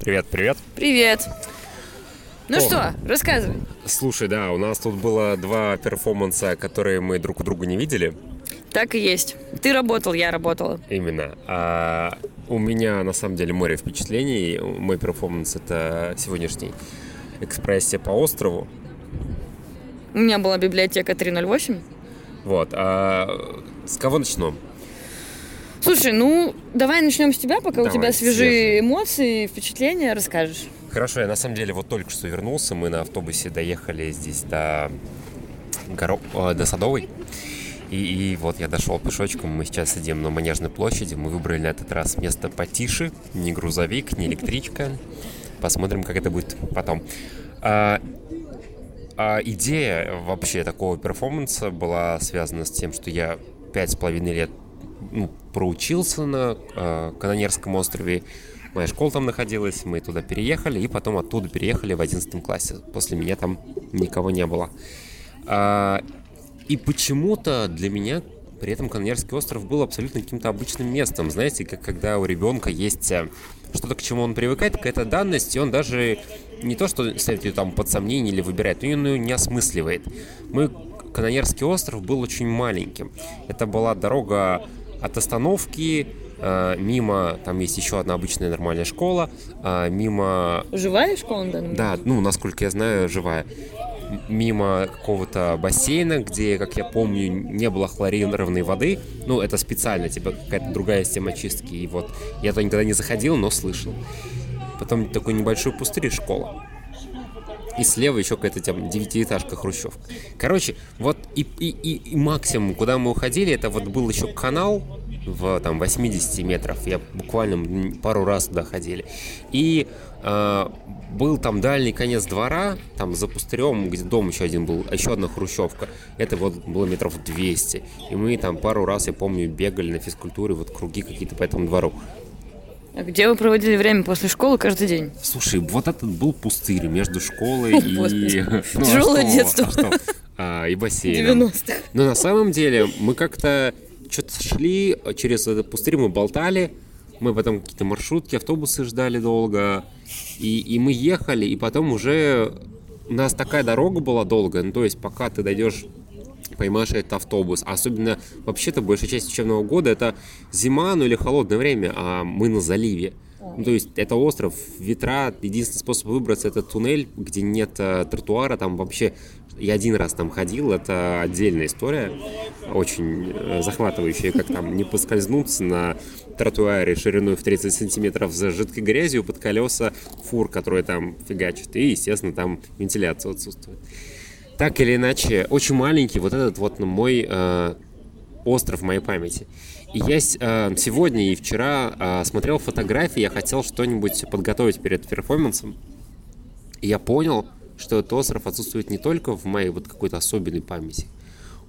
Привет, привет. Привет. Ну О. что, рассказывай. Слушай, да, у нас тут было два перформанса, которые мы друг у друга не видели. Так и есть. Ты работал, я работала. Именно. А у меня на самом деле море впечатлений. Мой перформанс это сегодняшний экспрессия по острову. У меня была библиотека 308. Вот. А с кого начнем? Слушай, ну давай начнем с тебя, пока у Давай, тебя свежие свежие. эмоции, впечатления, расскажешь. Хорошо, я на самом деле вот только что вернулся. Мы на автобусе доехали здесь до, Горо... э, до Садовой. И, и вот я дошел пешочком. Мы сейчас сидим на Манежной площади. Мы выбрали на этот раз место потише. Не грузовик, не электричка. Посмотрим, как это будет потом. А, а идея вообще такого перформанса была связана с тем, что я пять с половиной лет ну, проучился на э, Канонерском острове. Моя школа там находилась, мы туда переехали, и потом оттуда переехали в 11 классе. После меня там никого не было. А, и почему-то для меня при этом Канонерский остров был абсолютно каким-то обычным местом. Знаете, как когда у ребенка есть э, что-то, к чему он привыкает, какая-то данность, и он даже не то, что ставит ее там под сомнение или выбирает, но он ее не осмысливает. Мы Канонерский остров был очень маленьким. Это была дорога от остановки э, мимо, там есть еще одна обычная нормальная школа, э, мимо Живая школа на данный да, ну, насколько я знаю, живая. Мимо какого-то бассейна, где, как я помню, не было хлорированной воды. Ну, это специально, типа какая-то другая система чистки. И вот я туда никогда не заходил, но слышал. Потом такой небольшой пустырь школа. И слева еще какая-то там девятиэтажка хрущевка. Короче, вот и, и, и, и максимум, куда мы уходили, это вот был еще канал в там 80 метров. Я буквально пару раз туда ходили. И э, был там дальний конец двора, там за пустырем, где дом еще один был, еще одна хрущевка. Это вот было метров 200. И мы там пару раз, я помню, бегали на физкультуре, вот круги какие-то по этому двору. А где вы проводили время после школы каждый день? Слушай, вот этот был пустырь между школой и... Ну, а Тяжелое что? детство. А? А, и бассейном. 90-х. Но на самом деле мы как-то что-то шли через этот пустырь, мы болтали, мы потом какие-то маршрутки, автобусы ждали долго, и, и мы ехали, и потом уже у нас такая дорога была долгая, ну то есть пока ты дойдешь поймаешь этот автобус. А Особенно, вообще-то, большая часть учебного года это зима, ну или холодное время, а мы на заливе. Ну, то есть это остров, ветра, единственный способ выбраться это туннель, где нет э, тротуара, там вообще я один раз там ходил, это отдельная история, очень э, захватывающая, как там не поскользнуться на тротуаре шириной в 30 сантиметров за жидкой грязью под колеса фур, которые там фигачат, и, естественно, там вентиляция отсутствует. Так или иначе, очень маленький вот этот вот мой э, остров моей памяти. И я э, сегодня и вчера э, смотрел фотографии, я хотел что-нибудь подготовить перед перформансом. И я понял, что этот остров отсутствует не только в моей вот какой-то особенной памяти,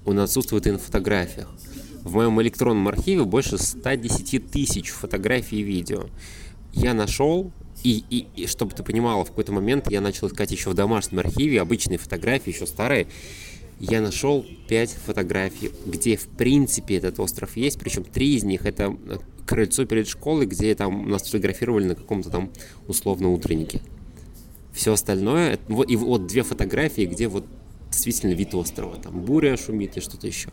он отсутствует и на фотографиях. В моем электронном архиве больше 110 тысяч фотографий и видео. Я нашел, и, и, и чтобы ты понимала, в какой-то момент я начал искать еще в домашнем архиве обычные фотографии, еще старые. Я нашел 5 фотографий, где в принципе этот остров есть, причем три из них это э, крыльцо перед школой, где там нас фотографировали на каком-то там условно утреннике. Все остальное, и вот две фотографии, где вот действительно вид острова. Там буря шумит и что-то еще.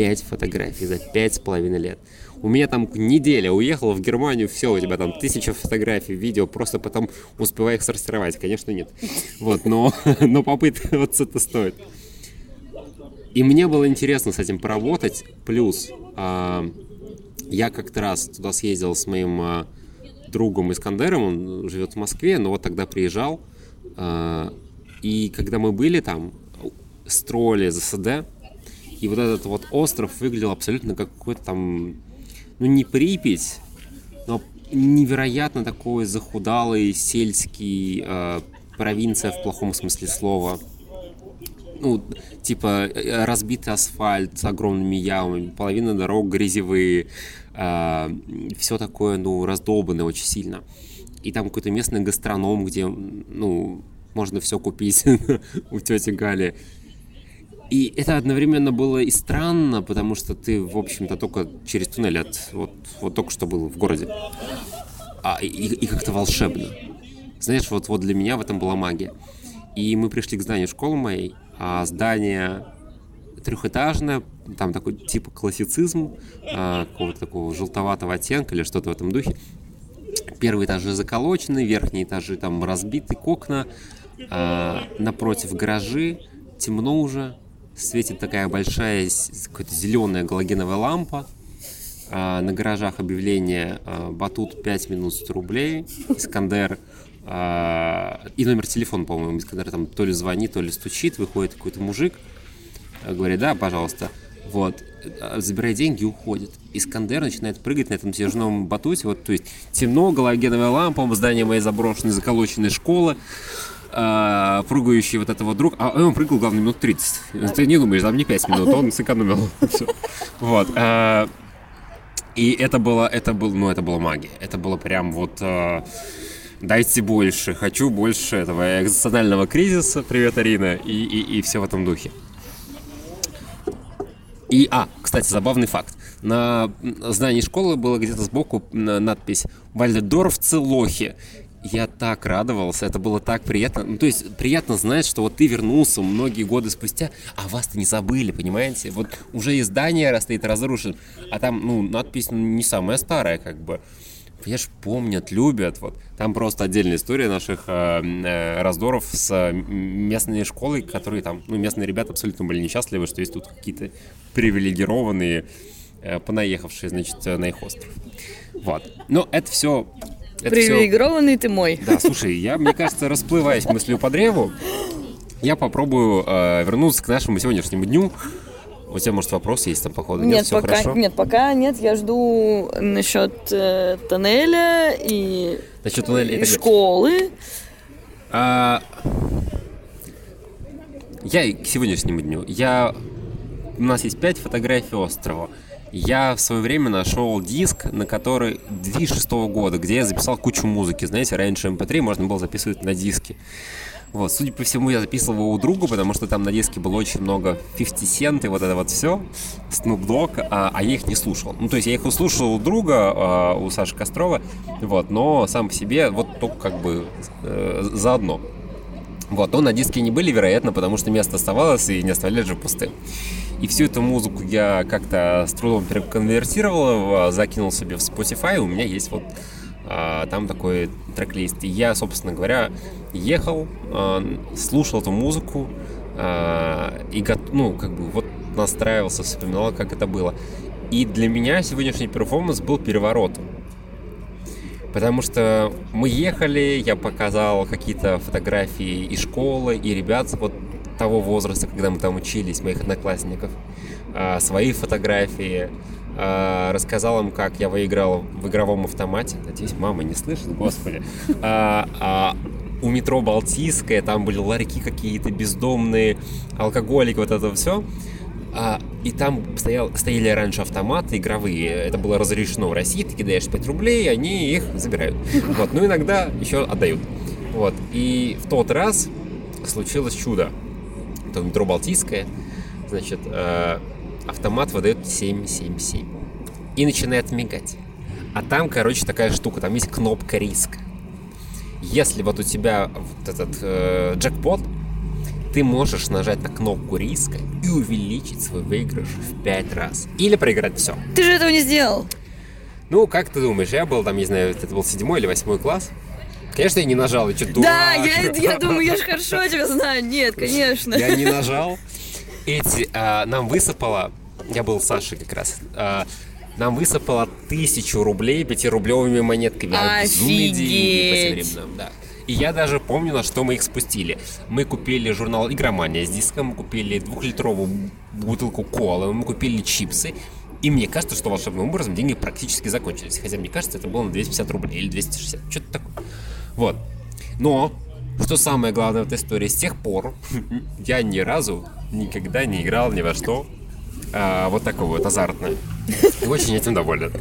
Пять фотографий за пять с половиной лет. У меня там неделя, уехал в Германию, все, у тебя там тысяча фотографий, видео, просто потом успевай их сортировать. Конечно, нет. Вот, но, но попытка вот это стоит. И мне было интересно с этим поработать. Плюс а, я как-то раз туда съездил с моим а, другом Искандером, он живет в Москве, но вот тогда приезжал. А, и когда мы были там, строили ЗСД, и вот этот вот остров выглядел абсолютно как какой-то там, ну не Припять, но невероятно такой захудалый сельский э, провинция в плохом смысле слова. Ну, типа э, разбитый асфальт с огромными ямами, половина дорог грязевые, все такое, ну, раздолбанное очень сильно. И там какой-то местный гастроном, где, ну, можно все купить у тети Гали. И это одновременно было и странно, потому что ты, в общем-то, только через туннель от... Вот, вот только что был в городе. а, и, и как-то волшебно. Знаешь, вот, вот для меня в этом была магия. И мы пришли к зданию школы моей, а здание трехэтажное, там такой типа классицизм, а, какого-то такого желтоватого оттенка или что-то в этом духе. Первые этажи заколочены, верхние этажи там разбиты, окна, а, напротив гаражи, темно уже, светит такая большая какая-то зеленая галогеновая лампа, а, на гаражах объявление а, «Батут 5 минут 100 рублей», «Искандер» а, и номер телефона, по-моему, Искандер там то ли звонит, то ли стучит, выходит какой-то мужик, говорит «Да, пожалуйста». Вот, забирает деньги и уходит. Искандер начинает прыгать на этом тяжелом батуте. Вот, то есть темно, галогеновая лампа, здание моей заброшенной, заколоченной школы э, прыгающий вот этого друг, а он прыгал, главное, минут 30. Ты не думаешь, там не 5 минут, он сэкономил. Вот. А, и это было, это был, ну, это была магия. Это было прям вот... Дайте больше, хочу больше этого экзистенциального кризиса, привет, Арина, и, и, и все в этом духе. И, а, кстати, забавный факт. На здании школы было где-то сбоку надпись «Вальдорфцы лохи» я так радовался, это было так приятно. Ну, то есть приятно знать, что вот ты вернулся многие годы спустя, а вас-то не забыли, понимаете? Вот уже и здание стоит разрушен, а там, ну, надпись не самая старая, как бы. Понимаешь, помнят, любят. Вот. Там просто отдельная история наших э, э, раздоров с местной школой, которые там, ну, местные ребята абсолютно были несчастливы, что есть тут какие-то привилегированные, э, понаехавшие, значит, на их остров. Вот. Но это все это Привилегированный все... ты мой. Да, слушай, я, мне кажется, расплываясь мыслью по древу, я попробую э, вернуться к нашему сегодняшнему дню. У тебя, может, вопрос есть там, походу? Нет, нет все пока, хорошо? Нет, пока нет. Я жду насчет э, тоннеля и, насчет тоннеля, и, и школы. А, я к сегодняшнему дню. Я... У нас есть пять фотографий острова. Я в свое время нашел диск, на который 2006 года, где я записал кучу музыки. Знаете, раньше MP3 эм можно было записывать на диске. Вот, судя по всему, я записывал его у друга, потому что там на диске было очень много 50 Cent и вот это вот все, Snoop Dogg, а, а я их не слушал. Ну, то есть я их услышал у друга, а, у Саши Кострова, вот, но сам по себе вот только как бы э, заодно. Вот, но на диске не были, вероятно, потому что место оставалось и не оставляли же пустым. И всю эту музыку я как-то с трудом переконвертировал, закинул себе в Spotify, у меня есть вот а, там такой трек-лист. И я, собственно говоря, ехал, а, слушал эту музыку а, и, ну, как бы вот настраивался, вспоминал, как это было. И для меня сегодняшний перформанс был переворотом. Потому что мы ехали, я показал какие-то фотографии и школы, и ребят вот того возраста, когда мы там учились, моих одноклассников, а, свои фотографии, а, рассказал им, как я выиграл в игровом автомате. Надеюсь, мама не слышит, господи. А, а, у метро Балтийское, там были ларьки какие-то бездомные, алкоголик, вот это все. А, и там стоял, стояли раньше автоматы игровые, это было разрешено в России, ты кидаешь 5 рублей, они их забирают. Вот, но иногда еще отдают. Вот, и в тот раз случилось чудо это метро Балтийское, значит, э, автомат выдает 777 и начинает мигать. А там, короче, такая штука, там есть кнопка риска. Если вот у тебя вот этот э, джекпот, ты можешь нажать на кнопку риска и увеличить свой выигрыш в 5 раз. Или проиграть все. Ты же этого не сделал. Ну, как ты думаешь, я был там, не знаю, это был седьмой или восьмой класс. Конечно, я не нажал, я что, Да, я, я думаю, я же хорошо тебя знаю. Нет, конечно. Я не нажал. Эти, а, нам высыпало, я был Сашей как раз, а, нам высыпало тысячу рублей пятирублевыми монетками. Офигеть! деньги по временам, да. И я даже помню, на что мы их спустили. Мы купили журнал «Игромания» с диском, мы купили двухлитровую бутылку колы, мы купили чипсы. И мне кажется, что волшебным образом деньги практически закончились. Хотя мне кажется, это было на 250 рублей или 260. Что-то такое. Вот. Но, что самое главное в этой истории, с тех пор я ни разу никогда не играл ни во что а, вот такое вот азартное. И очень этим доволен.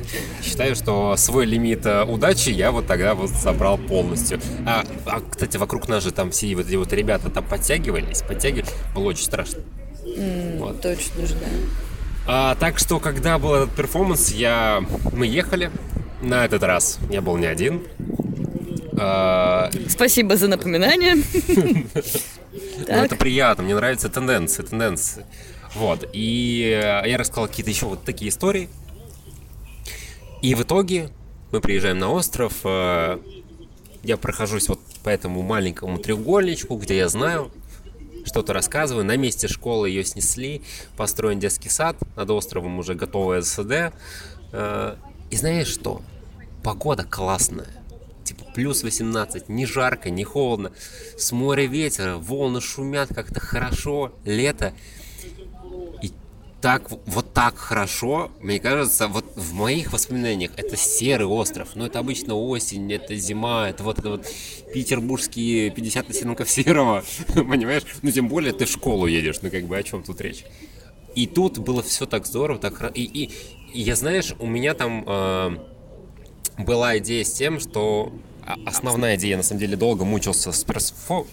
Считаю, что свой лимит а, удачи я вот тогда вот собрал полностью. А, а, кстати, вокруг нас же там все вот эти вот ребята там подтягивались, подтягивались. Было очень страшно. Mm, вот. Точно же, да. А, так что, когда был этот перформанс, я... мы ехали, На этот раз я был не один. Спасибо за напоминание. Ну, это приятно, мне нравятся тенденции, тенденции. Вот, и я рассказал какие-то еще вот такие истории. И в итоге мы приезжаем на остров, э, я прохожусь вот по этому маленькому треугольничку, где я знаю, что-то рассказываю. На месте школы ее снесли, построен детский сад, над островом уже готовая СД. Э, и знаешь что? Погода классная. Типа плюс 18, не жарко, не холодно. С моря ветер, волны шумят как-то хорошо, лето так, вот так хорошо, мне кажется, вот в моих воспоминаниях это серый остров. Но это обычно осень, это зима, это вот это вот петербургские 50 оттенков серого, понимаешь? Ну, тем более ты в школу едешь, ну, как бы о чем тут речь? И тут было все так здорово, так и, и, и я, знаешь, у меня там э, была идея с тем, что основная идея, на самом деле, долго мучился с,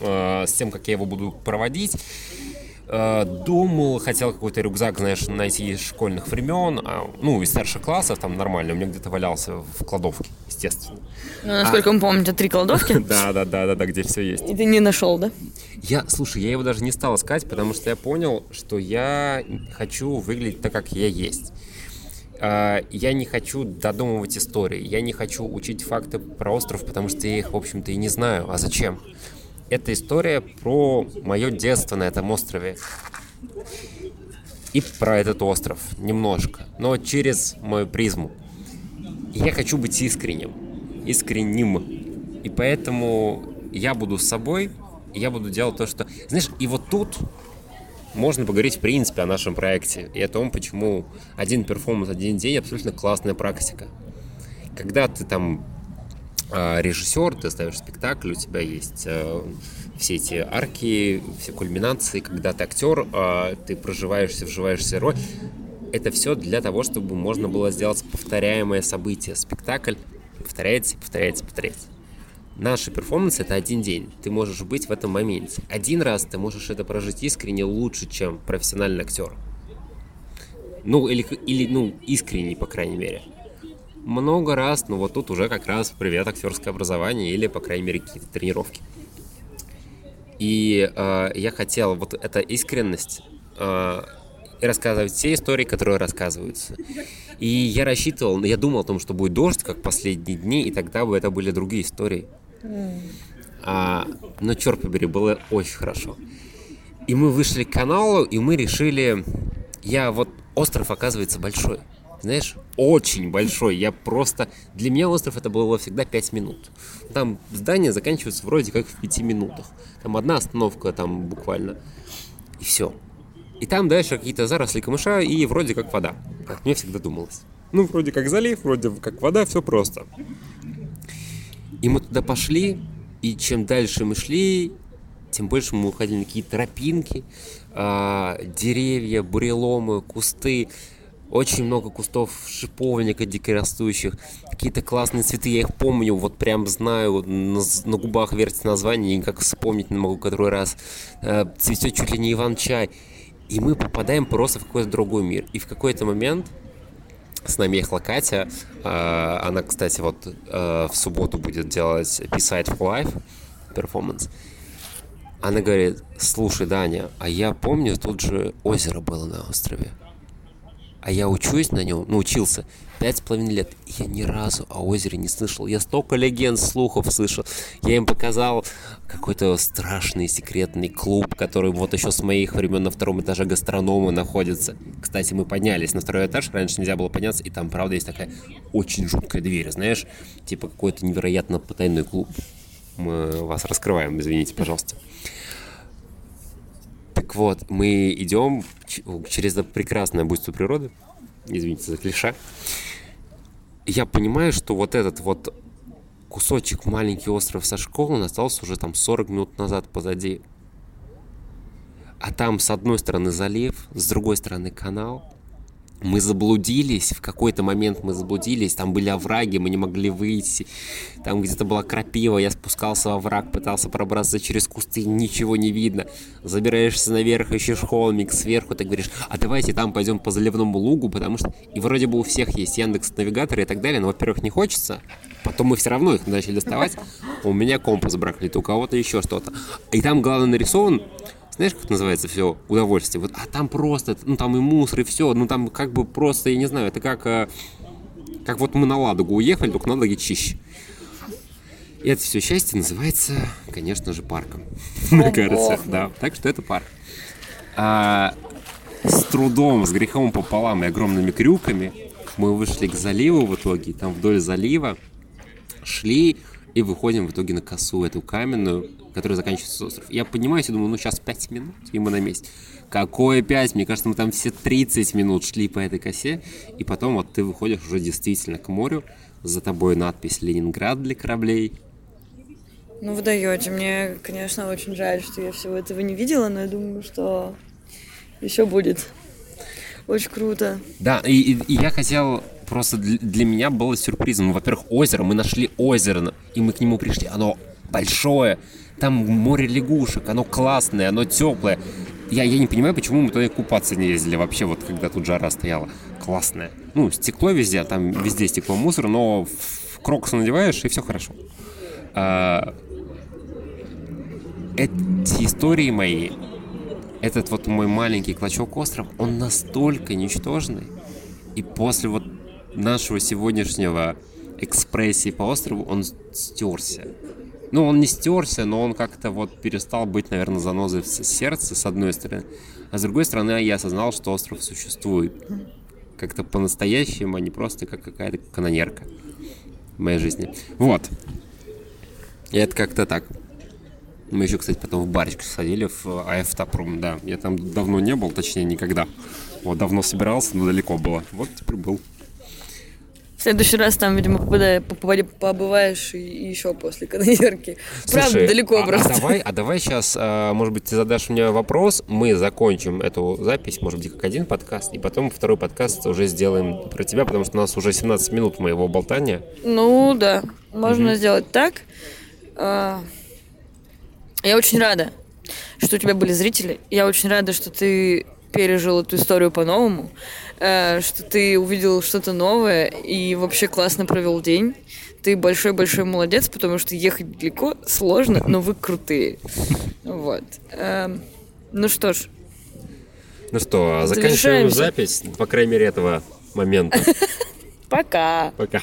э, с тем, как я его буду проводить. Э, думал, хотел какой-то рюкзак, знаешь, найти из школьных времен, а, ну, из старших классов, там нормально, у меня где-то валялся в кладовке, естественно. Ну, насколько а... мы помним, это три кладовки? Да, да, да, да, да, где все есть. И ты не нашел, да? Я, слушай, я его даже не стал искать, потому что я понял, что я хочу выглядеть так, как я есть. А, я не хочу додумывать истории, я не хочу учить факты про остров, потому что я их, в общем-то, и не знаю. А зачем? Это история про мое детство на этом острове. И про этот остров немножко, но через мою призму. Я хочу быть искренним, искренним. И поэтому я буду с собой, я буду делать то, что... Знаешь, и вот тут можно поговорить в принципе о нашем проекте и о том, почему один перформанс, один день абсолютно классная практика. Когда ты там а, режиссер, ты ставишь спектакль, у тебя есть э, все эти арки, все кульминации, когда ты актер, э, ты проживаешься, вживаешься в роль. Это все для того, чтобы можно было сделать повторяемое событие. Спектакль повторяется, повторяется, повторяется. Наши перформансы — это один день. Ты можешь быть в этом моменте. Один раз ты можешь это прожить искренне лучше, чем профессиональный актер. Ну, или, или ну, искренне, по крайней мере много раз, но вот тут уже как раз привет актерское образование или, по крайней мере, какие-то тренировки. И э, я хотел вот эта искренность э, рассказывать все истории, которые рассказываются. И я рассчитывал, я думал о том, что будет дождь, как последние дни, и тогда бы это были другие истории. А, но черт побери, было очень хорошо. И мы вышли к каналу, и мы решили... Я вот... Остров, оказывается, большой знаешь, очень большой. Я просто... Для меня остров это было всегда 5 минут. Там здание заканчивается вроде как в 5 минутах. Там одна остановка там буквально. И все. И там дальше какие-то заросли камыша и вроде как вода. Как мне всегда думалось. Ну, вроде как залив, вроде как вода, все просто. И мы туда пошли, и чем дальше мы шли, тем больше мы уходили на какие-то тропинки, э, деревья, буреломы, кусты. Очень много кустов шиповника дикорастущих. Какие-то классные цветы, я их помню, вот прям знаю, на, на губах вертится название, никак вспомнить не могу который раз. Э, цветет чуть ли не Иван-чай. И мы попадаем просто в какой-то другой мир. И в какой-то момент с нами ехала Катя. Она, кстати, вот э, в субботу будет делать Beside for Life перформанс. Она говорит, слушай, Даня, а я помню, тут же озеро было на острове а я учусь на нем, ну, учился пять с половиной лет, и я ни разу о озере не слышал. Я столько легенд, слухов слышал. Я им показал какой-то страшный секретный клуб, который вот еще с моих времен на втором этаже гастронома находится. Кстати, мы поднялись на второй этаж, раньше нельзя было подняться, и там, правда, есть такая очень жуткая дверь, знаешь, типа какой-то невероятно потайной клуб. Мы вас раскрываем, извините, пожалуйста. Так вот, мы идем через это прекрасное буйство природы, извините за клиша, я понимаю, что вот этот вот кусочек маленький остров со школы, он остался уже там 40 минут назад позади. А там с одной стороны залив, с другой стороны канал. Мы заблудились, в какой-то момент мы заблудились, там были овраги, мы не могли выйти, там где-то была крапива, я спускался во враг, пытался пробраться через кусты, ничего не видно. Забираешься наверх, ищешь холмик, сверху ты говоришь, а давайте там пойдем по заливному лугу, потому что... И вроде бы у всех есть Яндекс Навигатор и так далее, но, во-первых, не хочется, потом мы все равно их начали доставать, у меня компас бракнет, у кого-то еще что-то. И там, главное, нарисован знаешь, как называется все удовольствие? Вот, а там просто, ну там и мусор, и все, ну там как бы просто, я не знаю, это как, э, как вот мы на Ладогу уехали, только на Ладоге чище. И это все счастье называется, конечно же, парком. Мне кажется, да. Так что это парк. А, с трудом, с грехом пополам и огромными крюками мы вышли к заливу в итоге. Там вдоль залива шли и выходим в итоге на косу эту каменную, которая заканчивается остров. Я поднимаюсь и думаю, ну сейчас 5 минут, и мы на месте. Какое 5? Мне кажется, мы там все 30 минут шли по этой косе, и потом вот ты выходишь уже действительно к морю, за тобой надпись «Ленинград» для кораблей. Ну, вы даете. Мне, конечно, очень жаль, что я всего этого не видела, но я думаю, что еще будет. Очень круто. Да, и, и, и я хотел просто для, для меня было сюрпризом. Во-первых, озеро, мы нашли озеро, и мы к нему пришли. Оно большое, там море лягушек, оно классное, оно теплое. Я, я не понимаю, почему мы туда купаться не ездили вообще, вот когда тут жара стояла. Классное. Ну, стекло везде, там везде стекло мусор, но в крокс надеваешь, и все хорошо. А, эти истории мои, этот вот мой маленький клочок острова, он настолько ничтожный. И после вот нашего сегодняшнего экспрессии по острову он стерся. Ну, он не стерся, но он как-то вот перестал быть, наверное, занозой в сердце, с одной стороны. А с другой стороны, я осознал, что остров существует. Как-то по-настоящему, а не просто как какая-то канонерка в моей жизни. Вот. И это как-то так. Мы еще, кстати, потом в барочку сходили в АФ Тапрум, да. Я там давно не был, точнее, никогда. Вот давно собирался, но далеко было. Вот теперь был. В следующий раз там, видимо, попадая, побываешь и, еще после канонерки. Правда, далеко а, а просто. А давай, а давай сейчас, а, может быть, ты задашь мне вопрос, мы закончим эту запись, может быть, как один подкаст, и потом второй подкаст уже сделаем про тебя, потому что у нас уже 17 минут моего болтания. Ну да, можно угу. сделать так. А, я очень рада, что у тебя были зрители. Я очень рада, что ты пережил эту историю по-новому. Э, что ты увидел что-то новое и вообще классно провел день. Ты большой-большой молодец, потому что ехать далеко сложно, но вы крутые. Вот. Эм, ну что ж. Ну что, заканчиваем запись, по крайней мере, этого момента. Пока. Пока.